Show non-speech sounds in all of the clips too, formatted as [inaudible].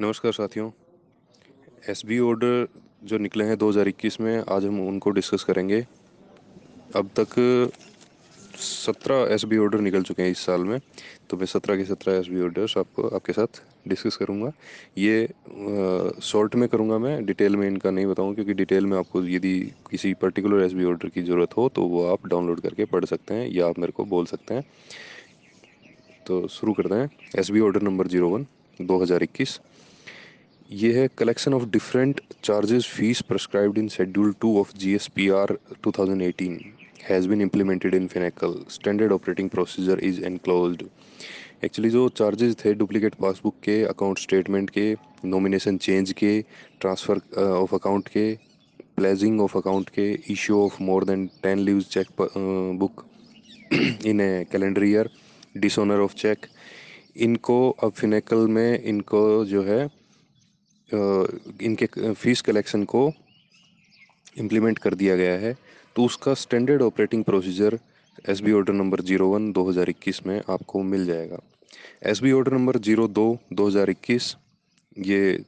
नमस्कार साथियों। S B order जो निकले हैं 2021 में, आज हम उनको डिस्कस करेंगे। अब तक 17 एस बी ऑर्डर निकल चुके हैं इस साल में तो मैं 17 के 17 एस बी ऑर्डर्स आपको आपके साथ डिस्कस करूँगा। ये शॉर्ट में करूँगा मैं डिटेल में इनका नहीं बताऊँगा क्योंकि डिटेल में आपको यदि किसी पर्टिकुलर एस बी ऑर्डर की ज़रूरत हो तो वो आप डाउनलोड करके पढ़ सकते हैं या आप मेरे को बोल सकते हैं। तो शुरू करते हैं। S B order number zero one दो हज़ार इक्कीस। ये है collection of different charges fees prescribed in schedule two of G S P R two thousand eighteen has been implemented in Finacle standard operating procedure is enclosed actually जो charges थे duplicate passbook के account statement के nomination change के transfer of account के pledging of account के issue of more than ten leaf cheque book in a calendar year dishonour of cheque इनको अब Finacle में इनको जो है इनके फ़ीस कलेक्शन को इम्प्लीमेंट कर दिया गया है। तो उसका standard operating procedure S B order number zero one दो हज़ार इक्कीस में आपको मिल जाएगा। S B order number zero दो दो हज़ार इक्कीस, ये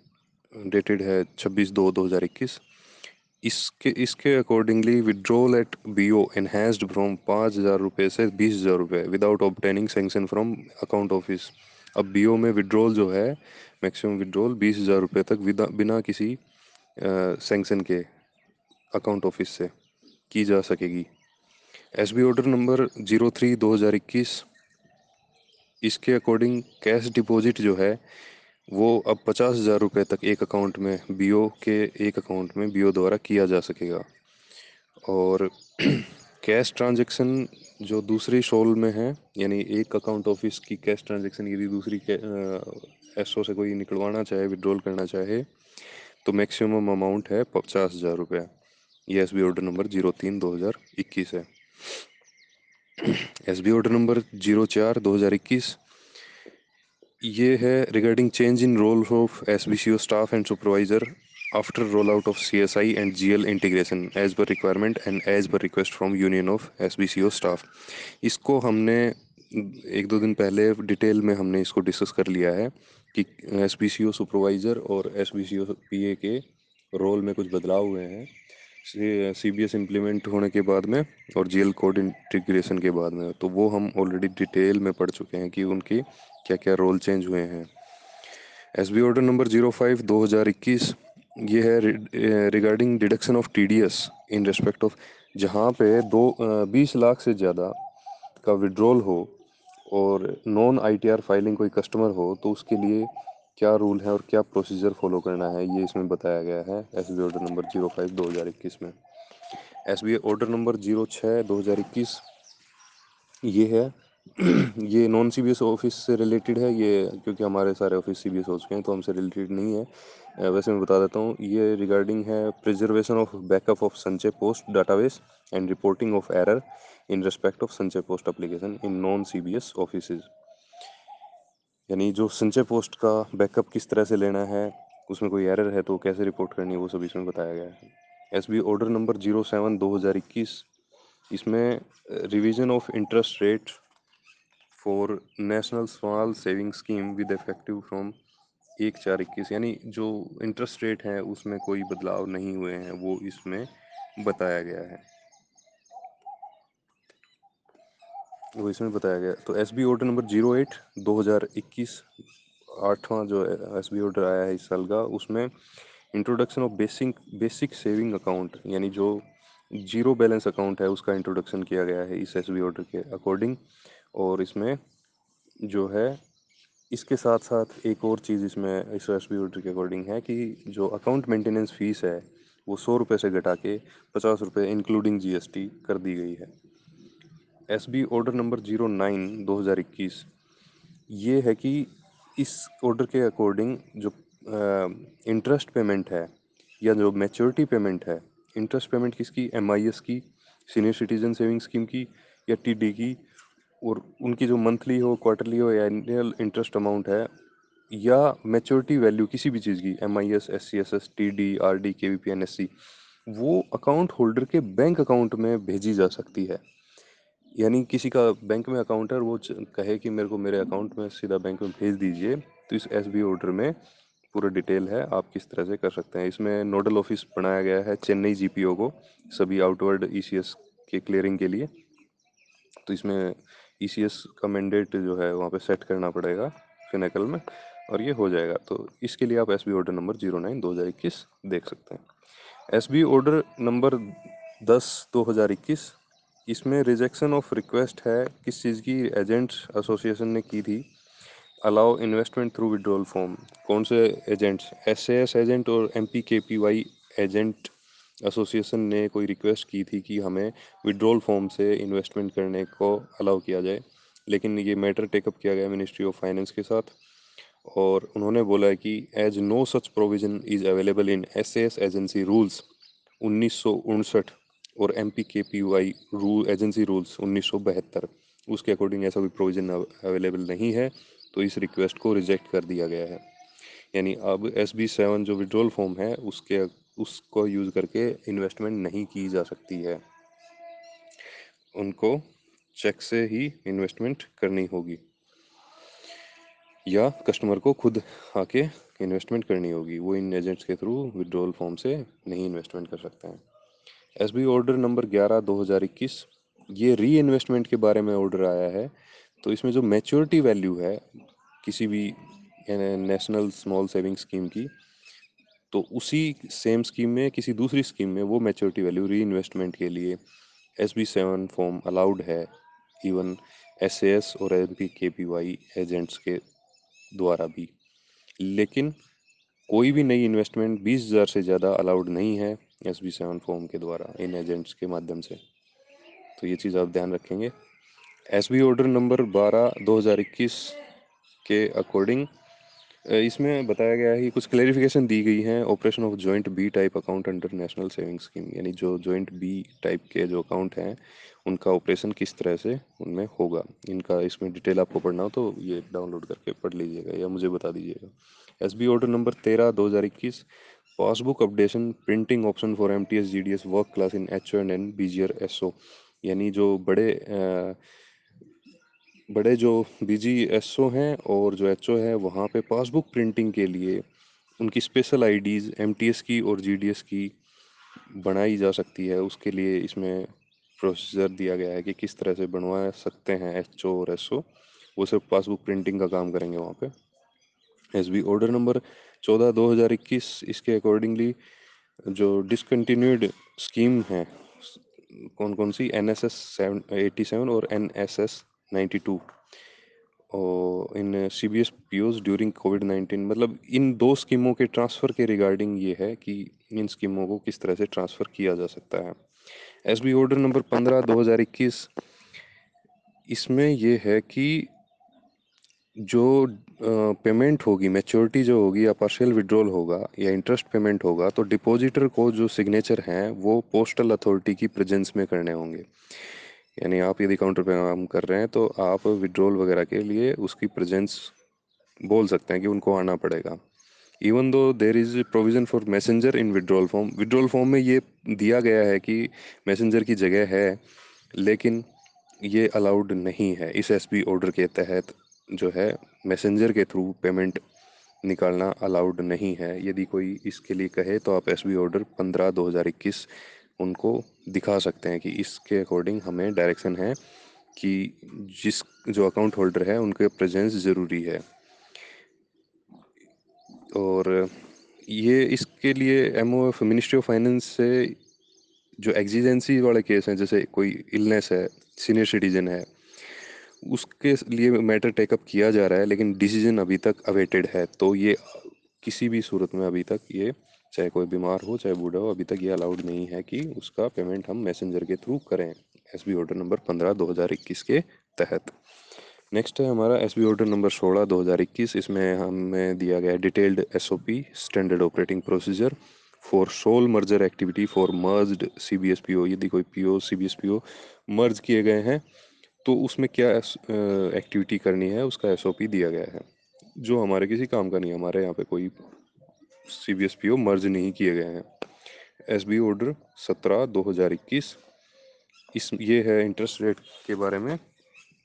डेटेड है छब्बीस दो दो हज़ार इक्कीस। इसके इसके accordingly withdrawal at B O enhanced from पाँच हज़ार रुपये से बीस हज़ार रुपये without obtaining sanction from account office अब बी ओ में विड्रॉल जो है मैक्सिमम विड्रॉल बीस हज़ार रुपये तक बिना किसी सेंक्शन के अकाउंट ऑफ़िस से की जा सकेगी। S B order number zero three दो हज़ार इक्कीस, इसके अकॉर्डिंग कैश डिपॉजिट जो है, वो अब पचास हज़ार रुपये तक एक अकाउंट में बी ओ के एक अकाउंट में बी ओ द्वारा किया जा सकेगा। और कैश ट्रांजैक्शन जो दूसरी शोल में है, यानी एक अकाउंट ऑफ़िस की कैश ट्रांजैक्शन यदि दूसरी एस ओ से कोई निकलवाना चाहे, विड्रॉल करना चाहे तो मैक्सिमम अमाउंट है पचास हज़ार रुपया। ये S B order number zero तीन दो हज़ार इक्कीस है। S B order number zero चार दो हज़ार इक्कीस। ये है regarding change in role of S B C O staff and supervisor and G L integration as per requirement and as per request from union of S B C O staff इसको हमने, एक दो दिन पहले detail में हमने इसको discuss कर लिया है कि S B C O supervisor और S B C O P A के रोल में कुछ बदलाव हुए हैं। सी बी एस इम्प्लीमेंट होने के बाद में और जी एल कोड इंटीग्रेशन के बाद में। तो वो हम ऑलरेडी डिटेल में पढ़ चुके हैं कि उनके क्या क्या रोल चेंज हुए हैं। S B order number zero five दो हज़ार इक्कीस ये है regarding deduction of T D S in respect of जहाँ पे दो बीस लाख से ज़्यादा का विड्रॉल हो और नॉन आईटीआर फाइलिंग कोई कस्टमर हो तो उसके लिए क्या रूल है और क्या प्रोसीजर फॉलो करना है, ये इसमें बताया गया है S B order number zero five दो हज़ार इक्कीस में। S B order number zero छः दो हज़ार इक्कीस, ये है, [clears throat] ये non C B S office से रिलेटेड है, ये क्योंकि हमारे सारे ऑफ़िस सी बी एस हो चुके हैं तो हमसे रिलेटेड नहीं है। वैसे मैं बता देता हूँ, ये रिगार्डिंग है preservation of backup of Sanchay post database and reporting of error in respect of Sanchay post application in non C B S office यानी जो संचय पोस्ट का बैकअप किस तरह से लेना है, उसमें कोई एरर है तो कैसे रिपोर्ट करनी है, वो सब इसमें बताया गया है। S B order number zero seven दो हज़ार इक्कीस, इसमें revision of interest rate for national small saving scheme with effective from एक चार इक्कीस, यानी जो इंटरेस्ट रेट है, उसमें कोई बदलाव नहीं हुए हैं, वो इसमें बताया गया है। वो इसमें बताया गया। तो S B order number zero eight दो हज़ार इक्कीस, आठवां जो एस बी ऑर्डर आया है इस साल का, उसमें introduction of basic basic saving account यानी जो ज़ीरो बैलेंस अकाउंट है, उसका इंट्रोडक्शन किया गया है इस एस बी ऑर्डर के अकॉर्डिंग और इसमें जो है इसके साथ साथ एक और चीज़ इसमें, इस एस बी ऑर्डर के अकॉर्डिंग है कि जो अकाउंट मेंटेनेंस फ़ीस है, वो सौ रुपये से घटा के पचास रुपये इंक्लूडिंग जीएसटी कर दी गई है। S B order number zero nine दो हज़ार इक्कीस। ये है कि इस ऑर्डर के अकॉर्डिंग जो इंटरेस्ट पेमेंट है, या जो मैच्योरिटी पेमेंट है इंटरेस्ट पेमेंट किसकी? एम आई एस की सीनियर सिटीजन सेविंग स्कीम की, या टी डी की और उनकी जो मंथली हो क्वार्टरली हो या एनुअल इंटरेस्ट अमाउंट है, या मैच्योरिटी वैल्यू किसी भी चीज़ की M I S S C S S T D R D K V P N S C वो अकाउंट होल्डर के बैंक अकाउंट में भेजी जा सकती है। यानी किसी का बैंक में अकाउंट है वो कहे कि मेरे को मेरे अकाउंट में सीधा बैंक में भेज दीजिए तो इस एस बी ऑर्डर में पूरा डिटेल है, आप किस तरह से कर सकते हैं। इसमें नोडल ऑफ़िस बनाया गया है चेन्नई जीपीओ को, सभी आउटवर्ड ईसीएस के क्लियरिंग के लिए। तो इसमें ईसीएस का मैंडेट जो है वहाँ पे सेट करना पड़ेगा फिनेकल में और ये हो जाएगा। तो इसके लिए आप S B order number zero nine दो हज़ार इक्कीस देख सकते हैं। एस बी ऑर्डर नंबर दस दो हज़ार इक्कीस, इसमें रिजेक्शन ऑफ़ रिक्वेस्ट है, किस चीज़ की एजेंट्स एसोसिएशन ने की थी allow investment through withdrawal form कौन से एजेंट्स एस एस एजेंट और M P K P Y agent association ने कोई रिक्वेस्ट की थी कि हमें विड्रॉल फॉर्म से इन्वेस्टमेंट करने को अलाउ किया जाए, लेकिन ये मैटर टेकअप किया गया मिनिस्ट्री ऑफ़ फाइनेंस के साथ और उन्होंने बोला कि as no such provision is available in S S agency rules उन्नीस सौ उनसठ और M P K P Y rule agency rules उन्नीस सौ बहत्तर, उसके अकॉर्डिंग ऐसा कोई प्रोविज़न अवेलेबल नहीं है तो इस रिक्वेस्ट को रिजेक्ट कर दिया गया है। यानी अब एस बी सेवन जो विड्रॉल फॉर्म है, उसके उसको यूज़ करके इन्वेस्टमेंट नहीं की जा सकती है। उनको चेक से ही इन्वेस्टमेंट करनी होगी। या कस्टमर को खुद आके इन्वेस्टमेंट करनी होगी। वो इन एजेंट्स के थ्रू विड्रॉल फॉर्म से नहीं इन्वेस्टमेंट कर सकते हैं। एस बी ऑर्डर नंबर ग्यारह दो हज़ार इक्कीस, ये री इन्वेस्टमेंट के बारे में ऑर्डर आया है। तो इसमें जो मैच्योरिटी वैल्यू है, किसी भी नेशनल स्मॉल सेविंग स्कीम की तो उसी सेम स्कीम में, किसी दूसरी स्कीम में वो मैच्योरिटी वैल्यू री इन्वेस्टमेंट के लिए S B seven form allowed है इवन एस एस और M P K P Y agents के द्वारा भी। लेकिन कोई भी नई इन्वेस्टमेंट बीस हज़ार से ज़्यादा अलाउड नहीं है एस बी सेवन फॉर्म के द्वारा, इन एजेंट्स के माध्यम से। तो ये चीज़ आप ध्यान रखेंगे। एस बी ऑर्डर नंबर बारह दो हज़ार इक्कीस के अकॉर्डिंग इसमें बताया गया है कि कुछ क्लेरिफिकेशन दी गई है operation of joint B type account under national saving scheme यानी जो जॉइंट बी टाइप के जो अकाउंट हैं उनका ऑपरेशन किस तरह से उनमें होगा। इनका इसमें डिटेल आपको पढ़ना हो तो ये डाउनलोड करके पढ़ लीजिएगा या मुझे बता दीजिएगा। एस बी ऑर्डर नंबर तेरह दो हज़ार इक्कीस passbook updation printing option for M T S G D S work class in H and N B G R S O यानी जो बड़े आ, बड़े जो बी जी एस ओ हैं और जो एच ओ है, वहाँ पे पासबुक प्रिंटिंग के लिए उनकी special I Ds M T S की और जी डी एस की बनाई जा सकती है। उसके लिए इसमें प्रोसीजर दिया गया है कि किस तरह से बनवा सकते हैं एच ओ और एस ओ वो सिर्फ़ पासबुक प्रिंटिंग का काम करेंगे वहाँ पे। एस बी ऑर्डर नंबर चौदह दो हज़ार इक्कीस, इसके अकॉर्डिंगली जो डिसकंटिन्यूड स्कीम है कौन कौन सी? N S S seven eighty seven और एन एस एस 92 और in C B S P Os during covid nineteen मतलब इन दो स्कीमों के ट्रांसफ़र के रिगार्डिंग ये है कि इन स्कीमों को किस तरह से ट्रांसफ़र किया जा सकता है। एस बी ऑर्डर नंबर पंद्रह, दो हज़ार इक्कीस, इसमें यह है कि जो पेमेंट होगी मैच्योरिटी जो होगी या पार्शियल विड्रॉल होगा या इंटरेस्ट पेमेंट होगा तो डिपॉजिटर को जो सिग्नेचर हैं, वो पोस्टल अथॉरिटी की प्रेजेंस में करने होंगे। यानी आप यदि काउंटर पे काम कर रहे हैं तो आप विड्रॉल वगैरह के लिए उसकी प्रेजेंस बोल सकते हैं कि उनको आना पड़ेगा। Even though there is provision for messenger in withdrawal form withdrawal form में ये दिया गया है कि मैसेंजर की जगह है, लेकिन ये अलाउड नहीं है। इस एसबी ऑर्डर के तहत जो है मैसेंजर के थ्रू पेमेंट निकालना अलाउड नहीं है। यदि कोई इसके लिए कहे तो आप एस बी ऑर्डर पंद्रह दो हज़ार इक्कीस उनको दिखा सकते हैं कि इसके अकॉर्डिंग हमें डायरेक्शन है कि जिस जो अकाउंट होल्डर है, उनके प्रेजेंस ज़रूरी है। और ये इसके लिए M O F ministry of finance से जो एग्जिजेंसी वाले केस हैं, जैसे कोई इलनेस है सीनियर सिटीजन है, उसके लिए मैटर टेकअप किया जा रहा है, लेकिन डिसीज़न अभी तक अवेटेड है। तो ये किसी भी सूरत में अभी तक ये चाहे कोई बीमार हो, चाहे बूढ़ा हो, अभी तक ये अलाउड नहीं है कि उसका पेमेंट हम मैसेंजर के थ्रू करें एस बी ऑर्डर नंबर पंद्रह दो हज़ार इक्कीस के तहत। नेक्स्ट है हमारा एस बी ऑर्डर नंबर सोलह दो हज़ार इक्कीस। इसमें हमें दिया गया है detailed S O P standard operating procedure for SOL merger activity for merged C B S P O यदि कोई P O C B S P O merge किए गए हैं तो उसमें क्या एक्टिविटी करनी है, उसका एस ओ पी दिया गया है। जो हमारे किसी काम का नहीं है, हमारे यहाँ पे कोई C B S P O merge नहीं किए गए हैं। एस बी ऑर्डर सत्रह, दो हज़ार इक्कीस। इस, ये है इंटरेस्ट रेट के बारे में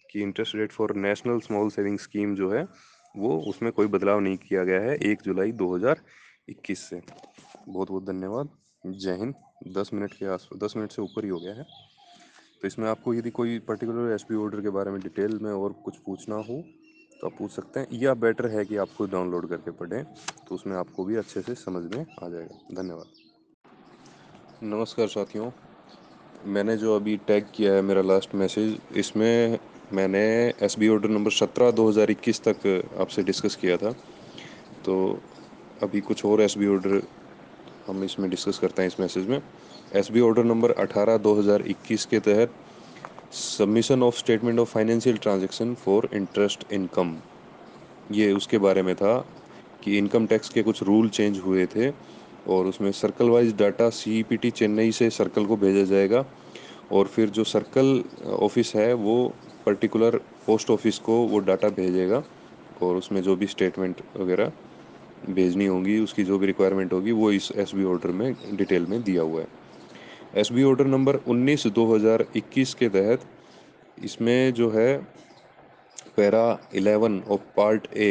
कि interest rate for national small saving scheme जो है, वो उसमें कोई बदलाव नहीं किया गया है एक जुलाई 2021 से। बहुत बहुत धन्यवाद। जय हिंद। दस मिनट के आस, दस मिनट से ऊपर ही हो गया है। तो इसमें आपको यदि कोई पर्टिकुलर एसबी ऑर्डर के बारे में डिटेल में और कुछ पूछना हो तो आप पूछ सकते हैं, या बेटर है कि आप खुद डाउनलोड करके पढ़ें तो उसमें आपको भी अच्छे से समझ में आ जाएगा। धन्यवाद। नमस्कार साथियों, मैंने जो अभी टैग किया है मेरा लास्ट मैसेज इसमें मैंने एस बी ऑर्डर नंबर सत्रह दो हज़ार इक्कीस तक आपसे डिस्कस किया था। तो अभी कुछ और एस बी ऑर्डर हम इसमें डिस्कस करते हैं इस मैसेज में। एस बी ऑर्डर नंबर अठारह दो हज़ार इक्कीस के तहत submission of statement of financial transaction for interest income ये उसके बारे में था कि इनकम टैक्स के कुछ रूल चेंज हुए थे और उसमें circle wise data C Chennai से सर्कल को भेजा जाएगा और फिर जो सर्कल ऑफ़िस है वो पर्टिकुलर पोस्ट ऑफ़िस को वो डाटा भेजेगा और उसमें जो भी स्टेटमेंट वगैरह भेजनी होगी, उसकी जो भी रिक्वायरमेंट होगी, वो इस एस ऑर्डर में डिटेल में दिया हुआ है। एस बी ऑर्डर नंबर 19 2021 के तहत इसमें जो है para 11 of part A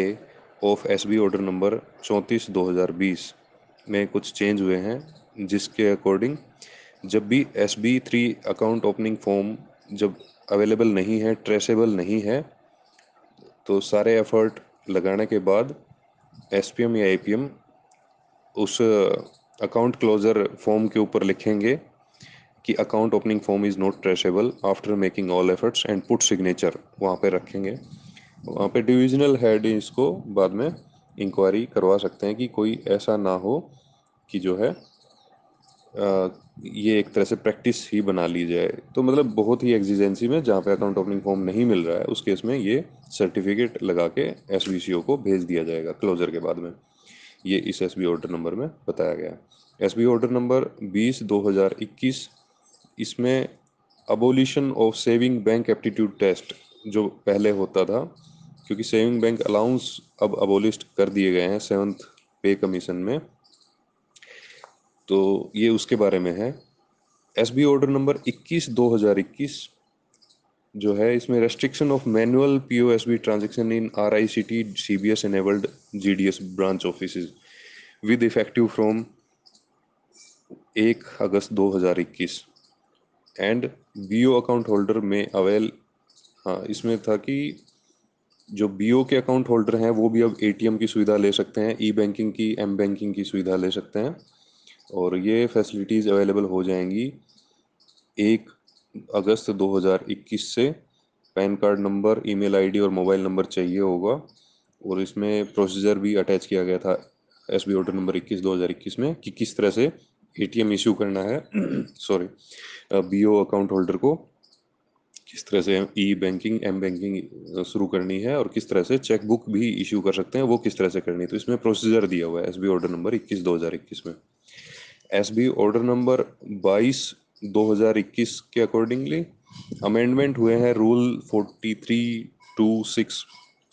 of S B order number चौंतीस 2020 में कुछ चेंज हुए हैं, जिसके अकॉर्डिंग जब भी S B three account opening form जब अवेलेबल नहीं है ट्रेसेबल नहीं है तो सारे एफर्ट लगाने के बाद एस पी एम या ए पी एम उस अकाउंट क्लोज़र फॉर्म के ऊपर लिखेंगे। कि account opening form is not traceable after making all efforts and put signature वहाँ पे रखेंगे। वहाँ पे डिविजनल हेड इसको बाद में इंक्वायरी करवा सकते हैं कि कोई ऐसा ना हो कि जो है आ, ये एक तरह से प्रैक्टिस ही बना ली जाए। तो मतलब बहुत ही एग्जीजेंसी में जहाँ पे अकाउंट ओपनिंग फॉर्म नहीं मिल रहा है उस केस में ये सर्टिफिकेट लगा के एसबीसीओ को भेज दिया जाएगा क्लोजर के बाद में। ये इस एसबी ऑर्डर नंबर में बताया गया है। एस ऑर्डर नंबर बीस दो हज़ार इक्कीस इसमें abolition of saving bank aptitude test जो पहले होता था, क्योंकि सेविंग बैंक अलाउंस अब अबोलिस्ट कर दिए गए हैं सेवन्थ पे कमीशन में। तो ये उसके बारे में है। एस बी ऑर्डर नंबर 21 2021 जो है, इसमें restriction of manual P O S B transaction in R I C T C B S enabled G D S branch office with effective from एक अगस्त 2021 and B O account holder में avail हाँ इसमें था कि जो B O के account holder हैं, वो भी अब ए टी एम की सुविधा ले सकते हैं ई बैंकिंग की एम बैंकिंग की सुविधा ले सकते हैं और ये फैसिलिटीज़ अवेलेबल हो जाएँगी एक अगस्त 2021 से। PAN card number, email ID और मोबाइल नंबर चाहिए होगा और इसमें प्रोसीजर भी अटैच किया गया था एस बी ऑर्डर नंबर 21 2021 में कि किस तरह से एटीएम इशू करना है। [coughs] सॉरी बीओ अकाउंट होल्डर को किस तरह से ई बैंकिंग एम बैंकिंग शुरू करनी है और किस तरह से चेक बुक भी इशू कर सकते हैं, वो किस तरह से करनी है। तो इसमें प्रोसीजर दिया हुआ है एस बी ऑर्डर नंबर इक्कीस, दो में। एस बी ऑर्डर नंबर 22 2021 के अकॉर्डिंगली अमेंडमेंट हुए हैं rule 43 two six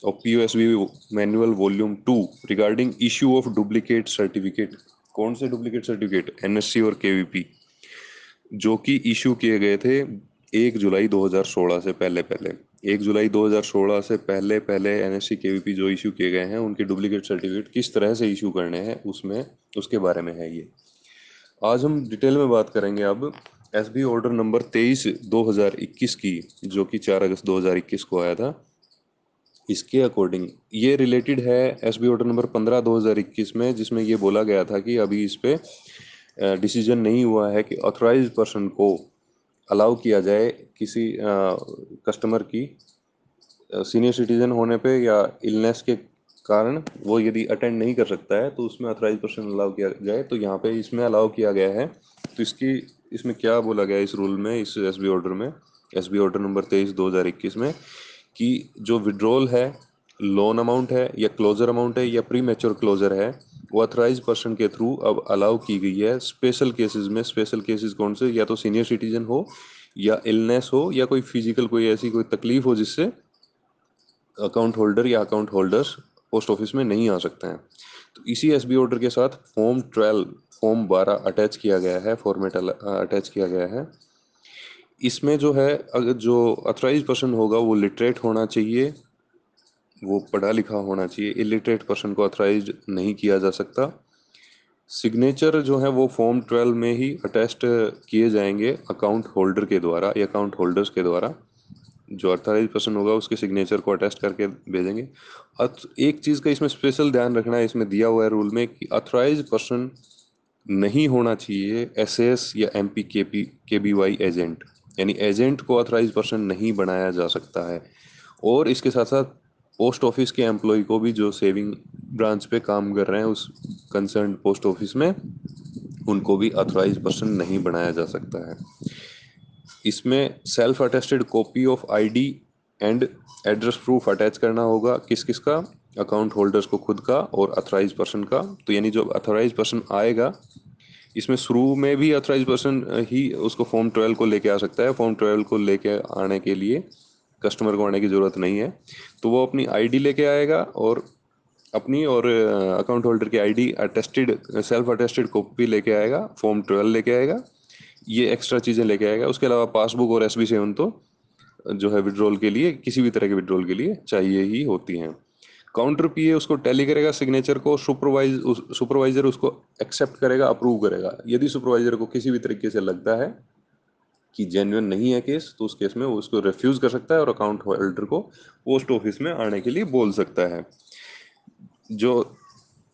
of P S B manual volume two regarding issue of duplicate certificate कौन से duplicate certificate N S C और के वी पी जो कि इशू किए गए थे एक जुलाई 2016 से पहले पहले। एक जुलाई 2016 से पहले पहले एन एस जो इशू किए गए हैं, उनके डुप्लीकेट सर्टिफिकेट किस तरह से इशू करने हैं, उसमें, उसके बारे में है ये। आज हम डिटेल में बात करेंगे अब एस बी ऑर्डर नंबर तेईस दो हज़ार इक्कीस की, जो कि चार अगस्त दो हज़ार इक्कीस को आया था। इसके अकॉर्डिंग ये रिलेटेड है एस बी ऑर्डर नंबर पंद्रह दो हज़ार इक्कीस में, जिसमें ये बोला गया था कि अभी इस पर डिसीज़न नहीं हुआ है कि ऑथराइज पर्सन को अलाउ किया जाए किसी कस्टमर की सीनियर सिटीजन होने पे या इलनेस के कारण वो यदि अटेंड नहीं कर सकता है तो उसमें अथराइज पर्सन अलाउ किया जाए तो यहाँ पे इसमें अलाउ किया गया है। तो इसकी, इसमें क्या बोला गया इस रूल में, इस एसबी ऑर्डर में? एसबी ऑर्डर नंबर तेईस दो में कि जो विड्रॉल है लोन अमाउंट है या क्लोजर अमाउंट है या प्री मेच्योर क्लोजर है वो अथराइज पर्सन के थ्रू अब अलाउ की गई है। स्पेशल केसेस में स्पेशल केसेस कौन से? या तो सीनियर सिटीजन हो, या इलनेस हो, या कोई फ़िज़िकल कोई ऐसी कोई तकलीफ़ हो जिससे अकाउंट होल्डर या अकाउंट होल्डर्स पोस्ट ऑफ़िस में नहीं आ सकते हैं। तो इसी एसबी ऑर्डर के साथ फॉर्म ट्वेल्व फॉर्म बारह अटैच किया गया है फॉर्मेट अटैच किया गया है। इसमें जो है, अगर जो अथराइज पर्सन होगा वो लिटरेट होना चाहिए। वो पढ़ा लिखा होना चाहिए। इलिटरेट पर्सन को ऑथराइज नहीं किया जा सकता। सिग्नेचर जो है वो फॉर्म ट्वेल्व में ही अटेस्ट किए जाएँगे अकाउंट होल्डर के द्वारा, या अकाउंट होल्डर्स के द्वारा। जो अर्थराइज पर्सन होगा उसके सिग्नेचर को अटेस्ट करके भेजेंगे। एक चीज़ का इसमें स्पेशल ध्यान रखना है, इसमें दिया हुआ है रूल में कि अथराइज पर्सन नहीं होना चाहिए एस या M P K P K B Y agent यानी एजेंट को अथराइज पर्सन नहीं बनाया जा सकता है। और इसके साथ साथ पोस्ट ऑफ़िस के एम्प्लॉय को भी जो सेविंग ब्रांच पे काम कर रहे हैं, उस कंसर्न पोस्ट ऑफ़िस में, उनको भी अथराइज पर्सन नहीं बनाया जा सकता है। इसमें self attested copy of ID and address proof attach करना होगा किस किस का अकाउंट होल्डर्स को खुद का और अथोराइज पर्सन का। तो यानी जो अथोराइज पर्सन आएगा, इसमें शुरू में भी अथोराइज पर्सन ही उसको फॉर्म ट्वेल्व को लेके आ सकता है। फॉर्म ट्वेल्व को लेके आने के लिए कस्टमर को आने की ज़रूरत नहीं है तो वो अपनी आईडी लेके आएगा और अपनी और अकाउंट होल्डर की ID attested self attested copy लेके आएगा फॉर्म ट्वेल्व लेके आएगा ये एक्स्ट्रा चीज़ें लेके आएगा। उसके अलावा पासबुक और एस बी सेवन तो जो है विड्रॉल के लिए किसी भी तरह के विड्रॉल के लिए चाहिए ही होती हैं। काउंटर पीए उसको टैली करेगा सिग्नेचर को सुपरवाइज उस, सुपरवाइजर उसको एक्सेप्ट करेगा अप्रूव करेगा। यदि सुपरवाइजर को किसी भी तरीके से लगता है कि जेन्युइन नहीं है केस तो उस केस में वो उसको रिफ्यूज कर सकता है और अकाउंट होल्डर को पोस्ट ऑफ़िस में आने के लिए बोल सकता है। जो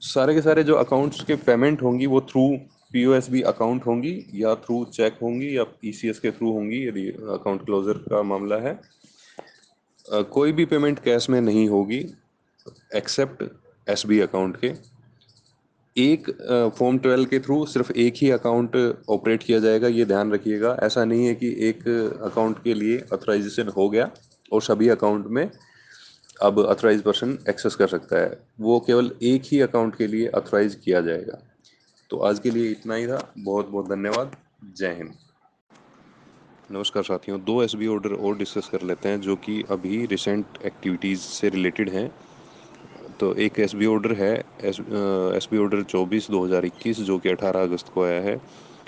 सारे के सारे जो अकाउंट्स के पेमेंट होंगी, वो थ्रू पीओएसबी अकाउंट होंगी या थ्रू चेक होंगी या ईसीएस के थ्रू होंगी, यदि अकाउंट क्लोजर का मामला है। कोई भी पेमेंट कैश में नहीं होगी एक्सेप्ट एसबी अकाउंट के। एक फॉर्म ट्वेल्व के थ्रू सिर्फ़ एक ही अकाउंट ऑपरेट किया जाएगा, ये ध्यान रखिएगा। ऐसा नहीं है कि एक अकाउंट के लिए अथोराइजेशन हो गया और सभी अकाउंट में अब अथोराइज पर्सन एक्सेस कर सकता है। वो केवल एक ही अकाउंट के लिए अथोराइज किया जाएगा। तो आज के लिए इतना ही था। बहुत बहुत धन्यवाद। जय हिंद। नमस्कार साथियों। दो एसबी ऑर्डर और डिस्कस कर लेते हैं जो कि अभी रिसेंट एक्टिविटीज़ से रिलेटेड हैं। तो एक एस बी ऑर्डर है एस बी ऑर्डर चौबीस दो हज़ार इक्कीस, जो कि अठारह अगस्त को आया है।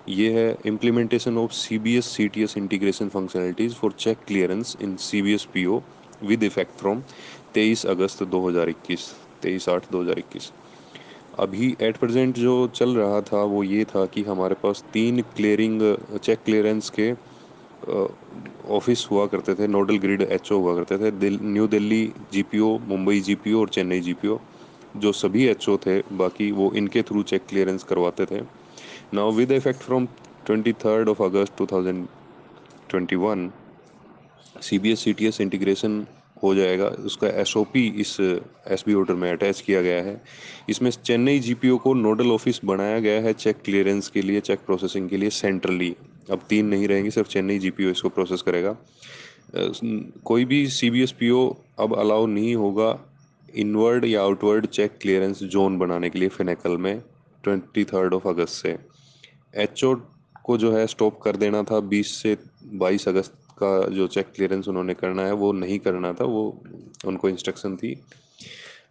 ये है implementation of C B S C T S integration functionalities for cheque clearance in C B S P O with effect from तेईस अगस्त दो हज़ार इक्कीस, तेईस आठ दो हज़ार इक्कीस। अभी एट प्रेजेंट जो चल रहा था, वो ये था कि हमारे पास तीन क्लियरिंग चेक क्लियरेंस के ऑफ़िस हुआ करते थे नोडल ग्रिड एचओ हुआ करते थे दिल, new Delhi GPO Mumbai GPO और चेन्नई जीपीओ जो सभी एचओ थे बाकी वो इनके थ्रू चेक क्लियरेंस करवाते थे। Now with effect from twenty third of August two thousand twenty one C B S C T S integration हो जाएगा। उसका एसओपी इस एस बी ऑर्डर में अटैच किया गया है। इसमें चेन्नई जीपीओ को नोडल ऑफ़िस बनाया गया है चेक क्लियरेंस के लिए चेक प्रोसेसिंग के लिए सेंट्रली अब तीन नहीं रहेंगे, सिर्फ़ चेन्नई जीपीओ इसको प्रोसेस करेगा। कोई भी C B S P O अब अलाउ नहीं होगा इनवर्ड या आउटवर्ड चेक क्लियरेंस जोन बनाने के लिए फिनेकल में ट्वेंटी थर्ड ऑफ़ अगस्त से एचओ को जो है स्टॉप कर देना था 20 से 22 अगस्त का जो चेक क्लियरेंस उन्होंने करना है, वो नहीं करना था, वो उनको इंस्ट्रक्शन थी।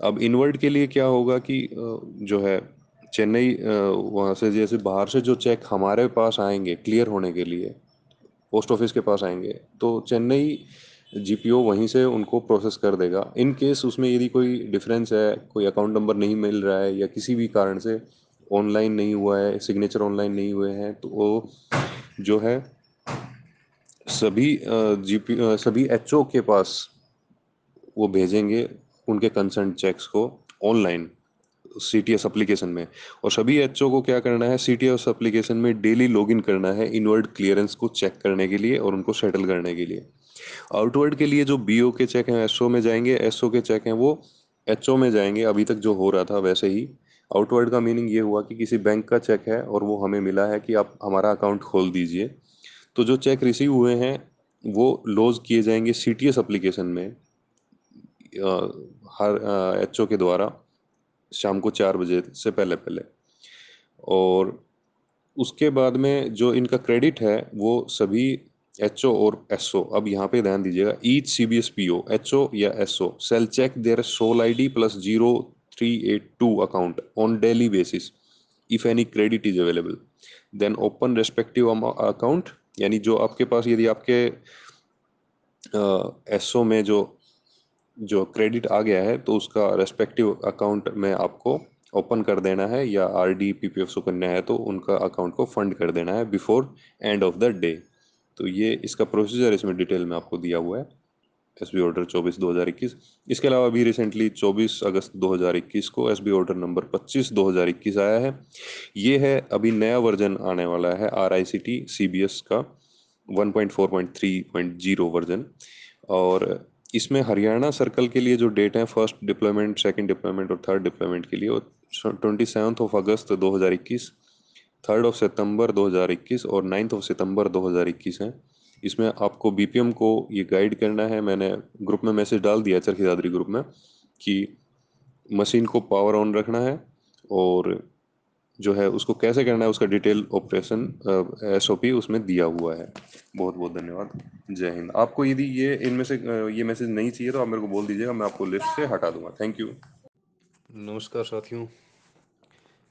अब इनवर्ड के लिए क्या होगा कि जो है चेन्नई वहाँ से जैसे बाहर से जो चेक हमारे पास आएँगे, क्लियर होने के लिए, पोस्ट ऑफ़िस के पास आएँगे तो चेन्नई जीपीओ वहीं से उनको प्रोसेस कर देगा। इन केस उसमें यदि कोई डिफरेंस है, कोई अकाउंट नंबर नहीं मिल रहा है या किसी भी कारण से ऑनलाइन नहीं हुआ है, सिग्नेचर ऑनलाइन नहीं हुए हैं तो वो जो है सभी जीपी सभी एचओ के पास वो भेजेंगे उनके कंसर्न चेक्स को online. C T S application में। और सभी एच ओ को क्या करना है? सी टी एस अप्लीकेशन में डेली लॉगिन करना है इनवर्ड क्लियरेंस को चेक करने के लिए और उनको सेटल करने के लिए। आउटवर्ड के लिए जो बी ओ के चेक हैं एस ओ में जाएँगे। एस ओ के चेक हैं वो एच ओ में जाएँगे। अभी तक जो हो रहा था वैसे ही। आउटवर्ड का मीनिंग ये हुआ कि किसी बैंक का चेक है और वो हमें मिला है कि आप हमारा अकाउंट खोल दीजिए। तो जो चेक रिसीव हुए हैं, वो लॉज किए जाएँगे सी टी एस अप्लीकेशन में हर एच ओ के द्वारा। शाम को चार बजे से पहले पहले। और उसके बाद में जो इनका क्रेडिट है, वो सभी एचओ और एसओ अब यहाँ पे ध्यान दीजिएगा each C B S P O H O या S O shall check their SOL I D plus zero three eight two account on daily basis if any credit is available then open respective account यानी जो आपके पास, यदि आपके SO में जो जो credit आ गया है तो उसका रेस्पेक्टिव अकाउंट में आपको ओपन कर देना है या R D P P F Sukanya है तो उनका अकाउंट को फंड कर देना है before end of the day तो ये इसका प्रोसीजर इसमें डिटेल में आपको दिया हुआ है एस बी ऑर्डर चौबीस दो हज़ार इक्कीस. इसके अलावा अभी रिसेंटली चौबीस अगस्त दो हज़ार इक्कीस को एस बी ऑर्डर नंबर पच्चीस दो हज़ार इक्कीस आया है. ये है अभी नया वर्जन आने वाला है R I C T C B S का one point four point three point zero version और इसमें हरियाणा सर्कल के लिए जो डेट है फ़र्स्ट डिप्लॉयमेंट सेकंड डिप्लॉयमेंट और थर्ड डिप्लॉयमेंट के लिए twenty seventh of August 2021 third of सितंबर 2021 और नाइन्थ ऑफ़ सितंबर 2021 है। इसमें आपको बीपीएम को ये गाइड करना है। मैंने ग्रुप में मैसेज डाल दिया चरखी दादरी ग्रुप में कि मशीन को पावर ऑन रखना है और जो है, उसको कैसे करना है, उसका detail operation S O P उसमें दिया हुआ है। बहुत बहुत धन्यवाद। जय हिंद। आपको यदि ये, इनमें से ये मैसेज नहीं चाहिए तो आप मेरे को बोल दीजिएगा, मैं आपको लिस्ट से हटा दूँगा। थैंक यू नमस्कार साथियों।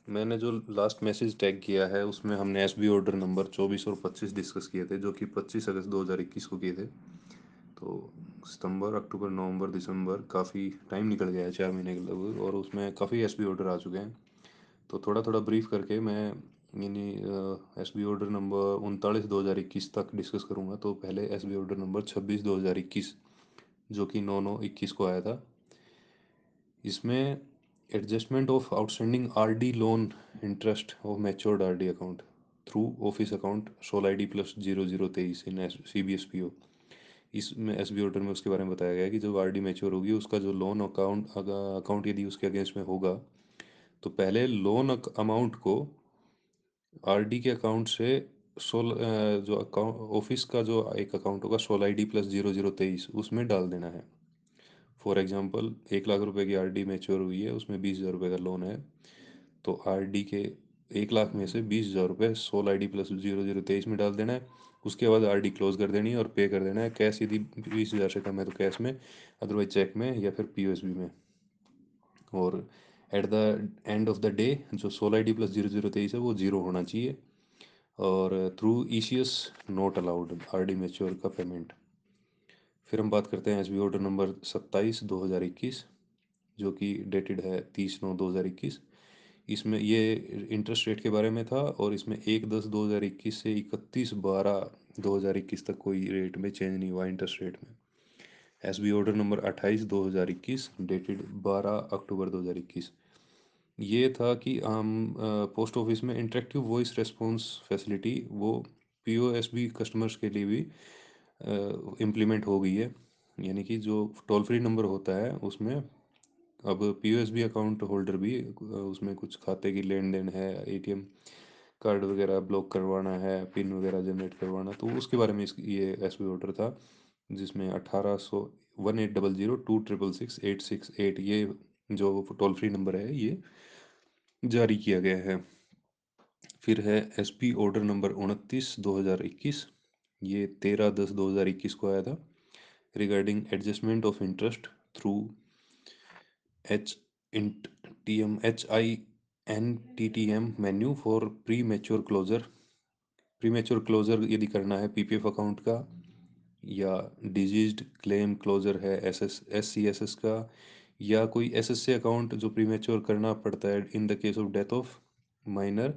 मैंने जो लास्ट मैसेज टैग किया है, उसमें हमने एस बी ऑर्डर नंबर चौबीस और पच्चीस डिस्कस किए थे, जो कि पच्चीस अगस्त दो हज़ार इक्कीस को किए थे। तो सितंबर, अक्टूबर, नवंबर, दिसंबर काफ़ी टाइम निकल गया है, चार महीने के लगभग, और उसमें काफ़ी एस बी ऑर्डर आ चुके हैं। तो थोड़ा थोड़ा ब्रीफ करके मैं यानी एस बी ऑर्डर नंबर उनतालीस दो हज़ार इक्कीस तक डिस्कस करूँगा। तो पहले एस बी ऑर्डर नंबर छब्बीस दो हज़ार इक्कीस, जो कि नौ नौ इक्कीस को आया था। इसमें adjustment of outstanding R D loan interest of matured R D account through office account SOL I D plus zero zero तेईस in S C B S P O इसमें एस बी ऑर्डर में उसके बारे में बताया गया कि जब आर डी मैच्योर होगी, उसका जो लोन अकाउंट अकाउंट यदि उसके अगेंस्ट में होगा तो पहले लोन अमाउंट को आर डी के अकाउंट से सोल जो अकाउंट ऑफ़िस का जो एक अकाउंट होगा, SOL I D plus zero zero तेईस, उसमें डाल देना है। फॉर एग्जांपल एक लाख रुपए की आरडी मैच्योर हुई है, उसमें बीस हज़ार रुपये का लोन है। तो आरडी के एक लाख में से बीस हज़ार रुपये SOL I D plus zero zero तेईस में डाल देना है। उसके बाद आरडी क्लोज कर देनी है और पे कर देना है। कैश यदि बीस हज़ार से कम है तो कैश में अदरवाइज़ चेक में या फिर पी में। और at the end of the day जो सोलह I D plus zero zero तेईस है, वो ज़ीरो होना चाहिए। और through E C S not allowed R D mature का पेमेंट फिर हम बात करते हैं एस बी ऑर्डर नंबर सत्ताईस, दो हज़ार इक्कीस, जो कि डेटेड है तीस नौ, दो हज़ार इक्कीस। इसमें ये इंटरेस्ट रेट के बारे में था, और इसमें एक दस, दो हज़ार इक्कीस से इकतीस, बारह, दो हज़ार इक्कीस तक कोई रेट में चेंज नहीं हुआ इंटरेस्ट रेट में। एस बी ऑर्डर नंबर अट्ठाईस, दो हज़ार इक्कीस डेटेड बारह अक्टूबर, दो हज़ार इक्कीस। ये था कि, हम पोस्ट ऑफ़िस में इंटरेक्टिव वॉइस रेस्पॉन्स फैसिलिटी वो P O S B customers के लिए भी इम्प्लीमेंट हो गई है। यानी कि जो टोल फ्री नंबर होता है, उसमें अब P O S B account holder भी उसमें कुछ खाते की लेन देन है ए टी एम कार्ड वगैरह ब्लॉक करवाना है पिन वगैरह जनरेट करवाना तो उसके बारे में इस ये एस बी ऑर्डर था। जिसमें अठारह सौ, one eight double zero, two triple six, eight six eight, ये जो टोल फ्री नंबर है, ये जारी किया गया है। फिर है एस पी ऑर्डर नंबर उनतीस, दो हज़ार इक्कीस, ये तेरह दस, दो हज़ार इक्कीस को आया था। Regarding adjustment of interest through H int T M, H I N T T M menu for premature closure. Premature closure यदि करना है, पी पी एफ़ अकाउंट का या डिज़ीज़ क्लेम क्लोजर है S S S C S S का, या कोई S S C account जो प्री मेच्योर करना पड़ता है in the case of death of minor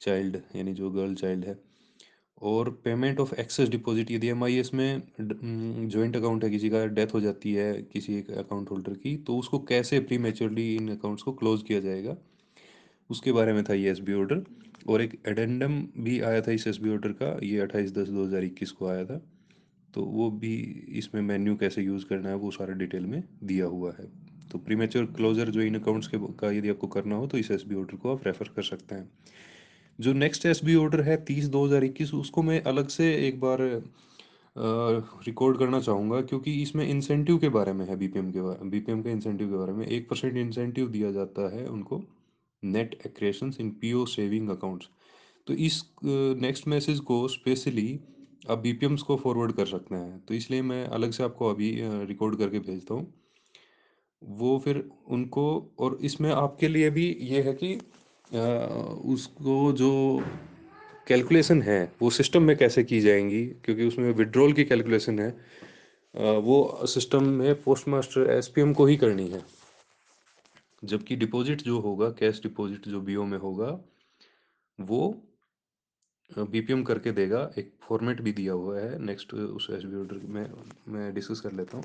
child यानी जो गर्ल चाइल्ड है। और पेमेंट ऑफ़ एक्सेस डिपॉजिट यदि एम आई एस में जॉइंट अकाउंट है किसी का डेथ हो जाती है किसी एक अकाउंट होल्डर की तो उसको कैसे प्री मेच्योरली इन अकाउंट्स को क्लोज किया जाएगा? उसके बारे में था ये एस बी ऑर्डर और एक एडेंडम भी आया था इस एस बी ऑर्डर का, ये अट्ठाईस दस दो हज़ार इक्कीस को आया था। तो वो भी इसमें मेन्यू कैसे यूज़ करना है, वो सारा डिटेल में दिया हुआ है। तो प्रीमेच्योर क्लोजर जो इन अकाउंट्स के का यदि आपको करना हो तो इस एस बी ऑर्डर को आप रेफ़र कर सकते हैं। जो नेक्स्ट एस बी ऑर्डर है तीस दो हज़ार इक्कीस, उसको मैं अलग से एक बार रिकॉर्ड करना चाहूँगा, क्योंकि इसमें इंसेंटिव के बारे में है बीपीएम के बारे बी बीपीएम के इंसेंटिव के बारे में। एक परसेंट इंसेंटिव दिया जाता है उनको net accretions in PO saving accounts तो इस नेक्स्ट मैसेज को स्पेशली आप बी को फॉरवर्ड कर सकते हैं। तो इसलिए मैं अलग से आपको अभी रिकॉर्ड करके भेजता हूँ। वो फिर उनको और इसमें आपके लिए भी ये है कि आ, उसको जो कैलकुलेशन है वो सिस्टम में कैसे की जाएँगी? क्योंकि उसमें विड्रॉल की कैलकुलेशन है। आ, वो सिस्टम में पोस्ट मास्टर एसपीएम को ही करनी है। जबकि डिपॉजिट जो होगा कैश डिपॉजिट जो बीओ में होगा वो बीपीएम करके देगा, एक फॉर्मेट भी दिया हुआ है नेक्स्ट उस एस बी ऑर्डर में, मैं डिस्कस कर लेता हूँ।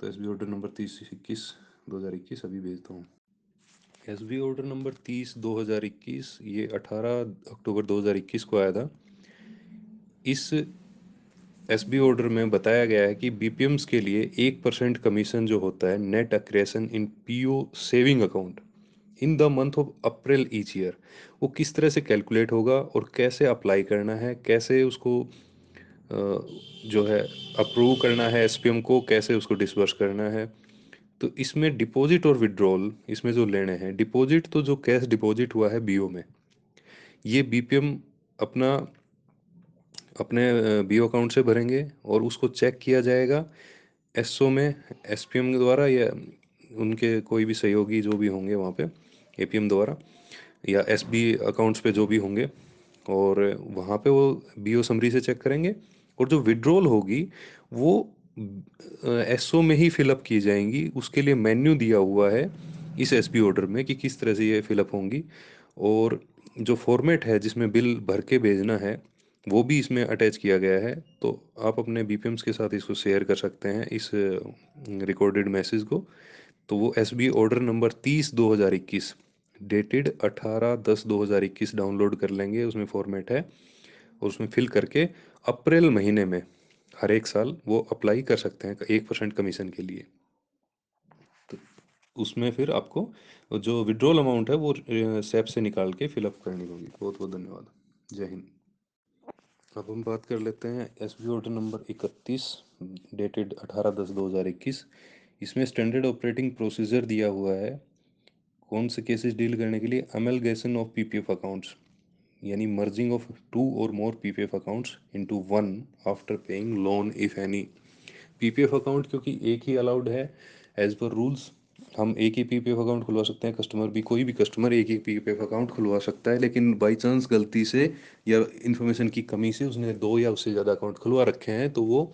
तो एस बी ऑर्डर नंबर तीस इक्कीस, दो हज़ार इक्कीस, अभी भेजता हूँ। एस बी ऑर्डर नंबर तीस, दो हज़ार इक्कीस, ये अठारह अक्टूबर दो हज़ार इक्कीस को आया था। इस एस बी ऑर्डर में बताया गया है कि बी पी एम्स के लिए एक परसेंट कमीशन जो होता है net accretion in P O saving account in the month of April each year वो किस तरह से कैलकुलेट होगा और कैसे अप्लाई करना है, कैसे उसको जो है अप्रूव करना है एसपीएम को, कैसे उसको डिसबर्स करना है। तो इसमें डिपॉजिट और विड्रॉल इसमें जो लेने हैं डिपॉजिट तो जो कैश डिपॉजिट हुआ है बीओ में, ये बीपीएम अपना, अपने बीओ अकाउंट से भरेंगे और उसको चेक किया जाएगा एसओ में एसपीएम के द्वारा या उनके कोई भी सहयोगी जो भी होंगे वहाँ पे एपीएम द्वारा या एसबी अकाउंट्स पे जो भी होंगे, और वहाँ पे वो बीओ समरी से चेक करेंगे, और जो विड्रॉल होगी, वो एसओ में ही फिलअप की जाएँगी। उसके लिए मेन्यू दिया हुआ है इस एस बी ऑर्डर में कि किस तरह से ये फिलअप होंगी, और जो फॉर्मेट है जिसमें बिल भर के भेजना है, वो भी इसमें अटैच किया गया है। तो आप अपने बी के साथ इसको शेयर कर सकते हैं इस रिकॉर्डेड मैसेज को। तो वो एस बी ऑर्डर नंबर तीस दो हज़ार इक्कीस डेटेड अठारह दस दो हज़ार इक्कीस डाउनलोड कर लेंगे, उसमें फॉर्मेट है, और उसमें फिल करके अप्रैल महीने में हर एक साल वो अप्लाई कर सकते हैं एक परसेंट कमीशन के लिए। तो उसमें फिर आपको जो विड्रॉल अमाउंट है वो सेप से निकाल के फिलअप करनी होगी। बहुत बहुत धन्यवाद। जय हिंद। अब हम बात कर लेते हैं एस बी ऑर्डर नंबर इकतीस डेटेड अठारह दस दो हज़ार इक्कीस इसमें स्टैंडर्ड ऑपरेटिंग प्रोसीजर दिया हुआ है, कौन से केसेस डील करने के लिए? अमेलगेशन ऑफ़ पीपीएफ अकाउंट्स यानी merging of two or more PPF accounts into one after paying loan if any PPF account क्योंकि एक ही अलाउड है एज पर रूल्स हम एक ही पीपीएफ अकाउंट खुलवा सकते हैं कस्टमर भी, कोई भी कस्टमर एक ही पीपीएफ अकाउंट खुलवा सकता है, लेकिन बाई चांस गलती से या इन्फॉर्मेशन की कमी से उसने दो या उससे ज़्यादा अकाउंट खुलवा रखे हैं तो वो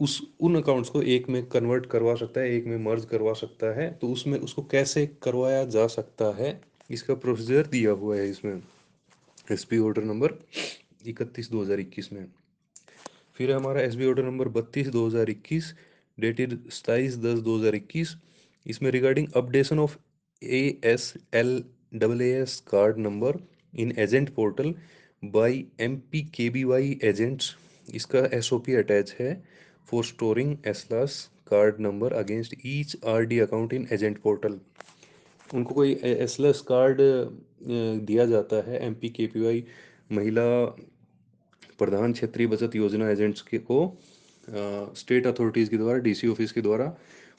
उस, उन अकाउंट्स को एक में कन्वर्ट करवा सकता है, एक में मर्ज करवा सकता है तो उसमें उसको कैसे करवाया जा सकता है, इसका प्रोसीजर दिया हुआ है इसमें। एस पी ऑर्डर नंबर इकतीस दो हज़ार इक्कीस में। फिर हमारा एस बी ऑर्डर नंबर बत्तीस दो हज़ार इक्कीस डेटेड सताईस दस दो हज़ार इक्कीस। इसमें regarding updation of A S L double S card number in agent portal by M P K B Y agents इसका एस ओ पी अटैच है। Storing aslas card number against each R D account in agent portal उनको कोई asles card दिया जाता है M P K P Y महिला प्रधान क्षेत्रीय बचत योजना एजेंट्स के को स्टेट अथॉरिटीज़ के द्वारा डीसी ऑफ़िस के द्वारा,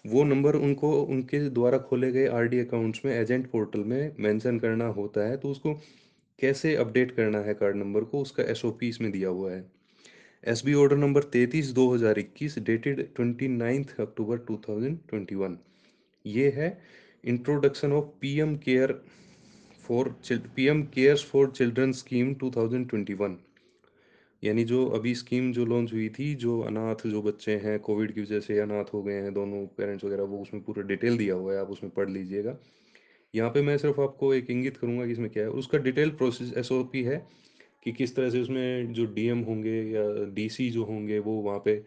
वो नंबर उनको, उनके द्वारा खोले गए आरडी अकाउंट्स में एजेंट पोर्टल में मेंशन करना होता है तो उसको कैसे अपडेट करना है कार्ड नंबर को, उसका एसओपी इसमें दिया हुआ है। एस बी ऑर्डर नंबर तैतीस दो हज़ार इक्कीस dated twenty ninth October two thousand twenty one ये है introduction of P M care for P M cares for children scheme two thousand twenty one यानी जो अभी स्कीम जो लॉन्च हुई थी, जो अनाथ जो बच्चे हैं कोविड की वजह से अनाथ हो गए हैं, दोनों पेरेंट्स वगैरह, वो उसमें पूरा डिटेल दिया हुआ है, आप उसमें पढ़ लीजिएगा। यहाँ पे मैं सिर्फ़ आपको एक इंगित करूँगा कि इसमें क्या है। उसका डिटेल प्रोसेस एसओपी है कि किस तरह से उसमें जो डीएम होंगे या डीसी जो होंगे वो वहाँ पे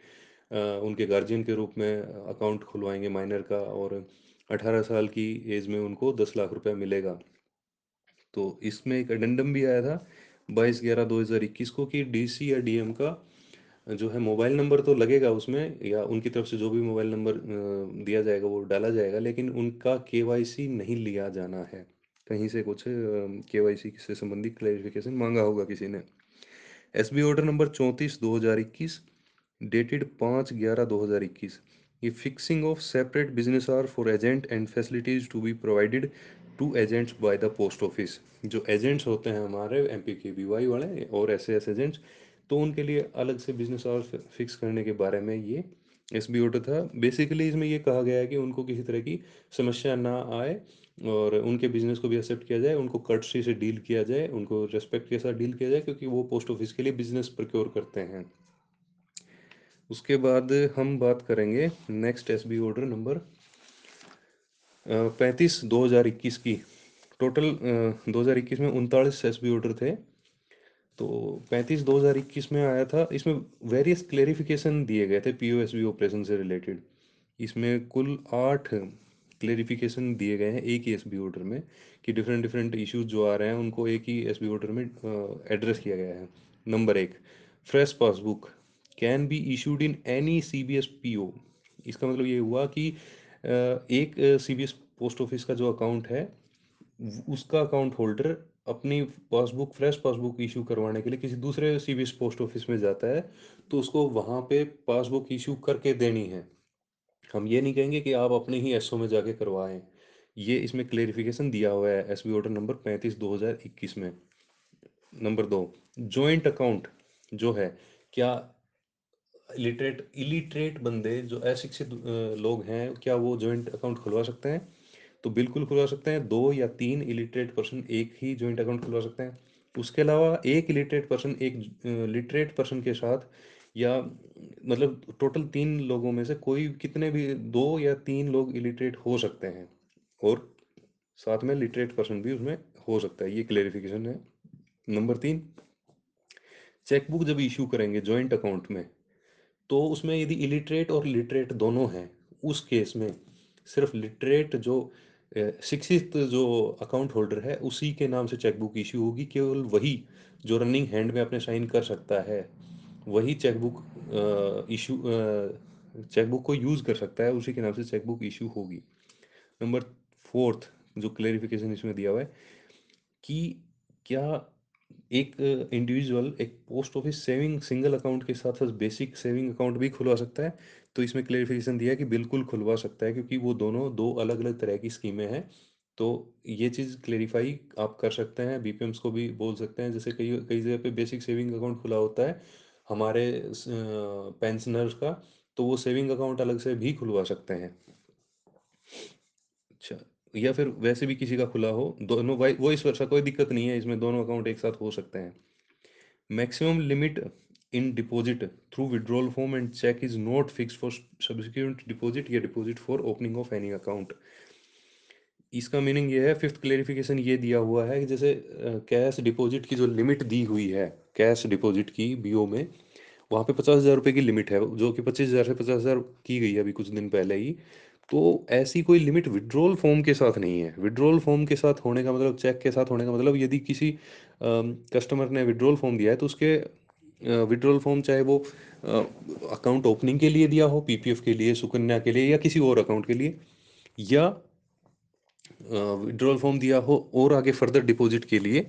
उनके गार्जियन के रूप में अकाउंट खुलवाएँगे माइनर का और 18 साल की एज में उनको 10 लाख रुपया मिलेगा। तो इसमें एक एडेंडम भी आया था बाईस ग्यारह दो हज़ार इक्कीस को कि डीसी या डीएम का जो है मोबाइल नंबर तो लगेगा उसमें या उनकी तरफ़ से जो भी मोबाइल नंबर दिया जाएगा वो डाला जाएगा, लेकिन उनका केवाईसी नहीं लिया जाना है। कहीं से कुछ केवाईसी से संबंधित क्लैरिफिकेशन मांगा होगा किसी ने। एस बी ऑर्डर नंबर चौंतीस, दो हज़ार इक्कीस डेटेड पाँच ग्यारह, दो हज़ार इक्कीस। ये fixing of separate business R for agent and facilities to be provided to agents by the post office जो एजेंट्स होते हैं हमारे M P K B Y वाले और एस एस एजेंट्स तो उनके लिए अलग से बिज़नेस आवर्स फिक्स करने के बारे में ये एस बी ऑर्डर था। बेसिकली इसमें ये कहा गया है कि उनको किसी तरह की समस्या ना आए। और उनके बिज़नेस को भी एक्सेप्ट किया जाए, उनको कर्टसी से डील किया जाए, उनको रेस्पेक्ट के साथ डील किया जाए, क्योंकि वो पोस्ट ऑफ़िस के लिए बिज़नेस प्रोक्योर करते हैं। उसके बाद हम बात करेंगे next S B order number पैंतीस दो हज़ार इक्कीस की। टोटल दो हज़ार इक्कीस में उनतालीस एस बी ऑर्डर थे। तो पैंतीस दो हज़ार इक्कीस में आया था। इसमें वेरियस क्लेरिफिकेशन दिए गए थे P O S B operation से रिलेटेड इसमें कुल आठ क्लेरिफिकेशन दिए गए हैं एक ही एस बी ऑर्डर में कि डिफरेंट डिफरेंट इश्यूज़ जो आ रहे हैं, उनको एक ही एस बी ऑर्डर में एड्रेस किया गया है। नंबर एक fresh passbook can be issued in any C B S P O इसका मतलब ये हुआ कि एक C B S post office का जो अकाउंट है, उसका अकाउंट होल्डर अपनी पासबुक फ्रेश पासबुक इशू करवाने के लिए किसी दूसरे C B S post office में जाता है तो उसको वहाँ पे पासबुक इशू करके देनी है। हम ये नहीं कहेंगे कि आप अपने ही एसओ में जाके करवाएँ। ये इसमें क्लेरिफिकेशन दिया हुआ है एस बी ऑर्डर नंबर पैंतीस दो हज़ार इक्कीस में। नंबर दो जॉइंट अकाउंट जो है, क्या इलिटरेट इलिटरेट बंदे जो अशिक्षित लोग हैं, क्या वो जॉइंट अकाउंट खुलवा सकते हैं? तो बिल्कुल खुलवा सकते हैं। दो या तीन इलिटरेट पर्सन एक ही जॉइंट अकाउंट खुलवा सकते हैं। उसके अलावा एक इलिटरेट पर्सन एक लिटरेट पर्सन के साथ या मतलब टोटल तीन लोगों में से कोई कितने भी दो या तीन लोग इलिटरेट हो सकते हैं और साथ में लिटरेट पर्सन भी उसमें हो सकता है, ये क्लेरिफिकेशन है। नंबर तीन चेकबुक जब इशू करेंगे जॉइंट अकाउंट में तो उसमें यदि इलिटरेट और लिटरेट दोनों हैं, उस केस में सिर्फ़ लिटरेट जो शिक्षित जो अकाउंट होल्डर है, उसी के नाम से चेकबुक इशू होगी, केवल वही जो रनिंग हैंड में अपने साइन कर सकता है। वही चेकबुक इशू चेकबुक को यूज़ कर सकता है, उसी के नाम से चेकबुक इशू होगी। नंबर फोर्थ, जो क्लेरिफिकेशन इसमें दिया हुआ है, कि क्या एक इंडिविजुअल, एक post office saving, single account के साथ साथ बेसिक सेविंग अकाउंट भी खुलवा सकता है? तो इसमें क्लेरिफिकेशन दिया है कि बिल्कुल खुलवा सकता है, क्योंकि वो दोनों दो अलग अलग तरह की स्कीमें हैं। तो ये चीज़ क्लेरिफाई आप कर सकते हैं, बीपीएम्स को भी बोल सकते हैं, जैसे कई कई जगह पे बेसिक सेविंग अकाउंट खुला होता है हमारे पेंशनर्स का तो वो सेविंग अकाउंट अलग से भी खुलवा सकते हैं। अच्छा या फिर वैसे भी किसी का खुला हो, दोनों वाई वो इस वर्षा कोई दिक्कत नहीं है, इसमें दोनों अकाउंट एक साथ हो सकते हैं। Maximum limit in deposit through withdrawal form and cheque is not fix for subsequent deposit या deposit for opening of any account इसका मीनिंग ये है फिफ्थ क्लेरिफिकेशन ये दिया हुआ है कि जैसे कैश डिपॉजिट की जो लिमिट दी हुई है कैश डिपॉजिट की बीओ में, वहाँ पे पचास हज़ार रुपये की लिमिट है, जो कि पच्चीस हज़ार से पचास हज़ार की गई है अभी कुछ दिन पहले ही। तो ऐसी कोई लिमिट विड्रॉल फॉर्म के साथ नहीं है। विड्रॉल फॉर्म के साथ होने का मतलब चेक के साथ होने का मतलब यदि किसी कस्टमर ने विड्रॉल फॉर्म दिया है तो उसके विड्रॉल फॉर्म चाहे वो अकाउंट ओपनिंग के लिए दिया हो पीपीएफ के लिए, सुकन्या के लिए या किसी और अकाउंट के लिए, या विड्रॉल फॉर्म दिया हो और आगे फर्दर डिपॉजिट के लिए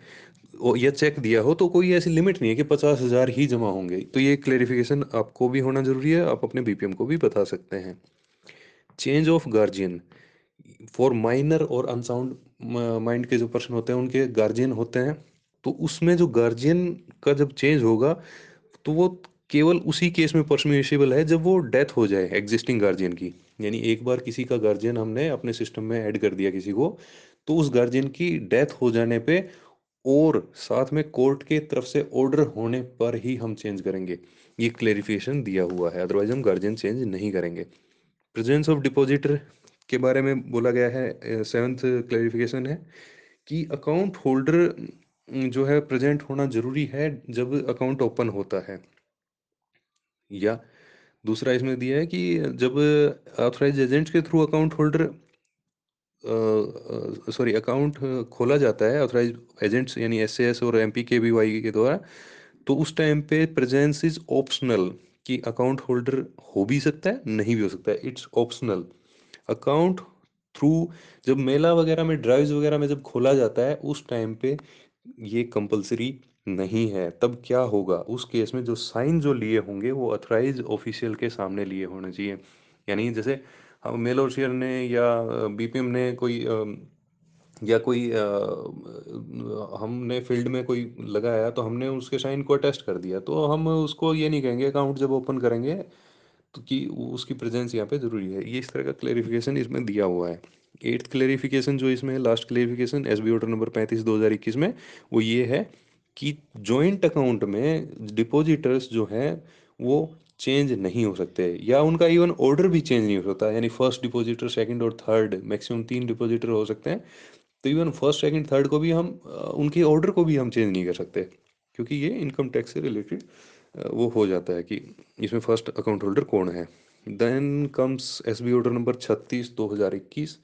या चेक दिया हो तो कोई ऐसी लिमिट नहीं है कि पचास हज़ार ही जमा होंगे। तो ये क्लेरिफिकेशन आपको भी होना ज़रूरी है, आप अपने बीपीएम को भी बता सकते हैं। Change of guardian for minor और अनसाउंड माइंड के जो पर्सन होते हैं, उनके गार्जियन होते हैं। तो उसमें जो गार्जियन का जब चेंज होगा तो वो केवल उसी केस में परमिशिबल है, जब वो डेथ हो जाए एग्जिस्टिंग गार्जियन की। यानी एक बार किसी का गार्जियन हमने अपने सिस्टम में ऐड कर दिया किसी को तो उस गार्जियन की डेथ हो जाने पे और साथ में कोर्ट के तरफ़ से ऑर्डर होने पर ही हम चेंज करेंगे। ये क्लेरिफिकेशन दिया हुआ है अदरवाइज़ हम गार्जियन चेंज नहीं करेंगे। प्रेजेंस ऑफ़ डिपॉजिटर के बारे में बोला गया है सेवन्थ क्लेरिफिकेशन है कि अकाउंट होल्डर जो है प्रेजेंट होना ज़रूरी है जब अकाउंट ओपन होता है। या दूसरा इसमें दिया है कि जब ऑथराइज एजेंट्स के through account holder sorry account खोला जाता है ऑथराइज एजेंट्स यानी एस और M P K V Y के द्वारा तो उस टाइम पे प्रेजेंस इज़ ऑप्शनल कि अकाउंट होल्डर हो भी सकता है, नहीं भी हो सकता है इट्स ऑप्शनल अकाउंट थ्रू जब मेला वगैरह में ड्राइव्स वगैरह में जब खोला जाता है, उस टाइम पे ये कंपलसरी नहीं है, तब क्या होगा? उस केस में जो साइन जो लिए होंगे, वो अथराइज ऑफिशियल के सामने लिए होने चाहिए। यानी जैसे हम मेल और शेयर ने या बीपीएम ने कोई या कोई हमने फ़ील्ड में कोई लगाया तो हमने उसके साइन को अटेस्ट कर दिया। तो हम उसको ये नहीं कहेंगे अकाउंट जब ओपन करेंगे तो कि उसकी प्रेजेंस यहाँ पे ज़रूरी है। ये इस तरह का क्लेरिफिकेशन इसमें दिया हुआ है। एट्थ क्लेरिफिकेशन जो इसमें last clarification S B order number पैंतीस, दो हज़ार इक्कीस में, वो ये है कि जॉइंट अकाउंट में डिपॉजिटर्स जो हैं, वो चेंज नहीं हो सकते। या उनका इवन ऑर्डर भी चेंज नहीं हो सकता। यानी फ़र्स्ट डिपॉजिटर सेकंड और थर्ड मैक्सिमम तीन डिपॉजिटर हो सकते हैं। तो इवन फ़र्स्ट सेकंड थर्ड को भी हम उनके ऑर्डर को भी हम चेंज नहीं कर सकते। क्योंकि ये इनकम टैक्स से रिलेटेड वो हो जाता है कि इसमें फ़र्स्ट अकाउंट होल्डर कौन है। Then comes S B order number छत्तीस, दो हज़ार इक्कीस।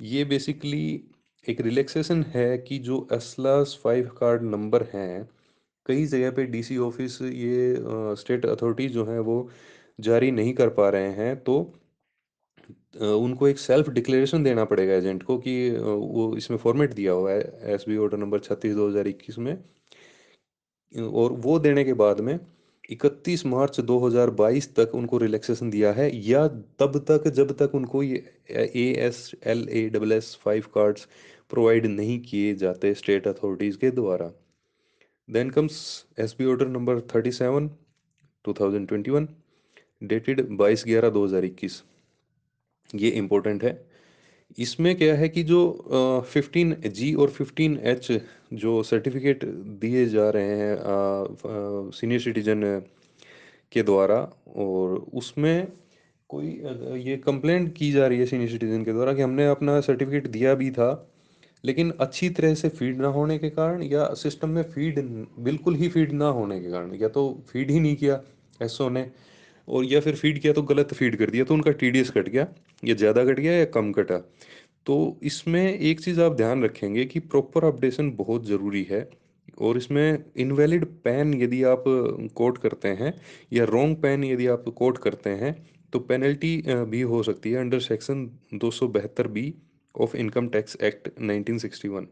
ये बेसिकली एक रिलैक्सेशन है कि जो एसलास फाइव कार्ड नंबर हैं, कई जगह पे डीसी ऑफ़िस ये स्टेट अथॉरिटी जो हैं वो जारी नहीं कर पा रहे हैं तो उनको एक सेल्फ डिक्लेरेशन देना पड़ेगा एजेंट को कि वो इसमें फॉर्मेट दिया हुआ है एस बी ऑर्डर नंबर छत्तीस, दो हज़ार इक्कीस में। और वो देने के बाद में 31 मार्च 2022 तक उनको रिलैक्सेशन दिया है, या तब तक, जब तक उनको ये, A S L A double S five cards provide नहीं किए जाते स्टेट अथॉरिटीज़ के द्वारा। Then comes S B order number thirty seven two thousand twenty one dated बाईस ग्यारह दो हज़ार इक्कीस। ये इम्पोर्टेंट है। इसमें क्या है कि जो फिफ्टीन जी और फिफ्टीन एच जो सर्टिफिकेट दिए जा रहे हैं सीनियर सिटीजन के द्वारा, और उसमें कोई ये कंप्लेंट की जा रही है सीनियर सिटीजन के द्वारा कि हमने अपना सर्टिफिकेट दिया भी था लेकिन अच्छी तरह से फ़ीड ना होने के कारण या सिस्टम में फ़ीड बिल्कुल ही फ़ीड ना होने के कारण, या तो फ़ीड ही नहीं किया एसओ ने, और या फिर फ़ीड किया तो गलत फ़ीड कर दिया तो उनका टीडीएस कट गया, या ज़्यादा कट गया या कम कटा। तो इसमें एक चीज़ आप ध्यान रखेंगे कि प्रॉपर अपडेशन बहुत ज़रूरी है, और इसमें इनवैलिड पैन यदि आप कोट करते हैं, या रॉन्ग पैन यदि आप कोट करते हैं तो पेनल्टी भी हो सकती है अंडर सेक्शन दो सौ बहत्तर B of income tax act 1961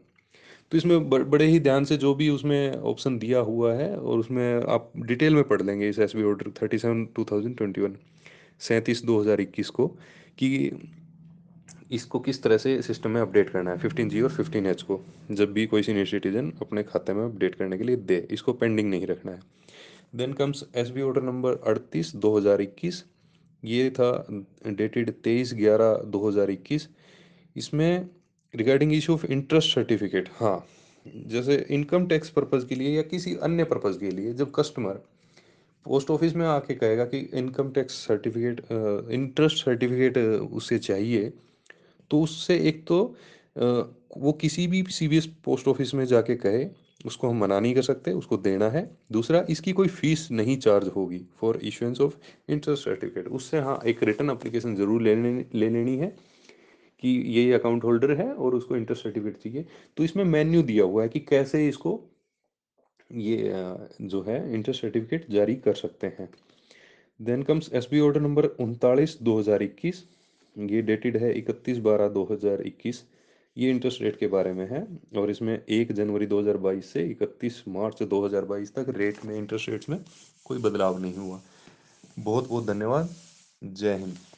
तो इसमें बड़े ही ध्यान से जो भी उसमें ऑप्शन दिया हुआ है और उसमें आप डिटेल में पढ़ लेंगे इस S B order thirty seven two thousand twenty one सैंतीस, दो हज़ार इक्कीस को, कि इसको किस तरह से सिस्टम में अपडेट करना है फिफ्टीन जी और फिफ्टीन एच को, जब भी कोई सीनियर सिटीजन अपने खाते में अपडेट करने के लिए दे, इसको पेंडिंग नहीं रखना है। Then comes S B order number अड़तीस, दो हज़ार इक्कीस, ये था डेटेड तेईस ग्यारह, दो हज़ार इक्कीस इसमें regarding issue of interest certificate हाँ जैसे इनकम टैक्स पर्पज़ के लिए या किसी अन्य पर्पज़ के लिए, जब कस्टमर पोस्ट ऑफ़िस में आके कहेगा कि income tax certificate interest certificate उसे चाहिए तो उससे एक तो वो किसी भी सीबीएस पोस्ट ऑफ़िस में जाके कहे, उसको हम मना नहीं कर सकते, उसको देना है। दूसरा, इसकी कोई फ़ीस नहीं चार्ज होगी for issuance of interest certificate उससे हाँ एक रिटर्न अप्लीकेशन ज़रूर ले लेनी ले लेनी है। कि ये अकाउंट होल्डर है और उसको इंटरेस्ट सर्टिफिकेट चाहिए। तो इसमें मेन्यू दिया हुआ है कि कैसे इसको ये जो है इंटरेस्ट सर्टिफिकेट जारी कर सकते हैं। Then comes S B order number उनतालीस, दो हज़ार इक्कीस। ये डेटेड है इकतीस बारह, दो हज़ार इक्कीस। ये इंटरेस्ट रेट के बारे में है और इसमें एक जनवरी 2022 से इकतीस मार्च 2022 तक रेट में इंटरेस्ट रेट्स में कोई बदलाव नहीं हुआ। बहुत बहुत धन्यवाद। जय हिंद।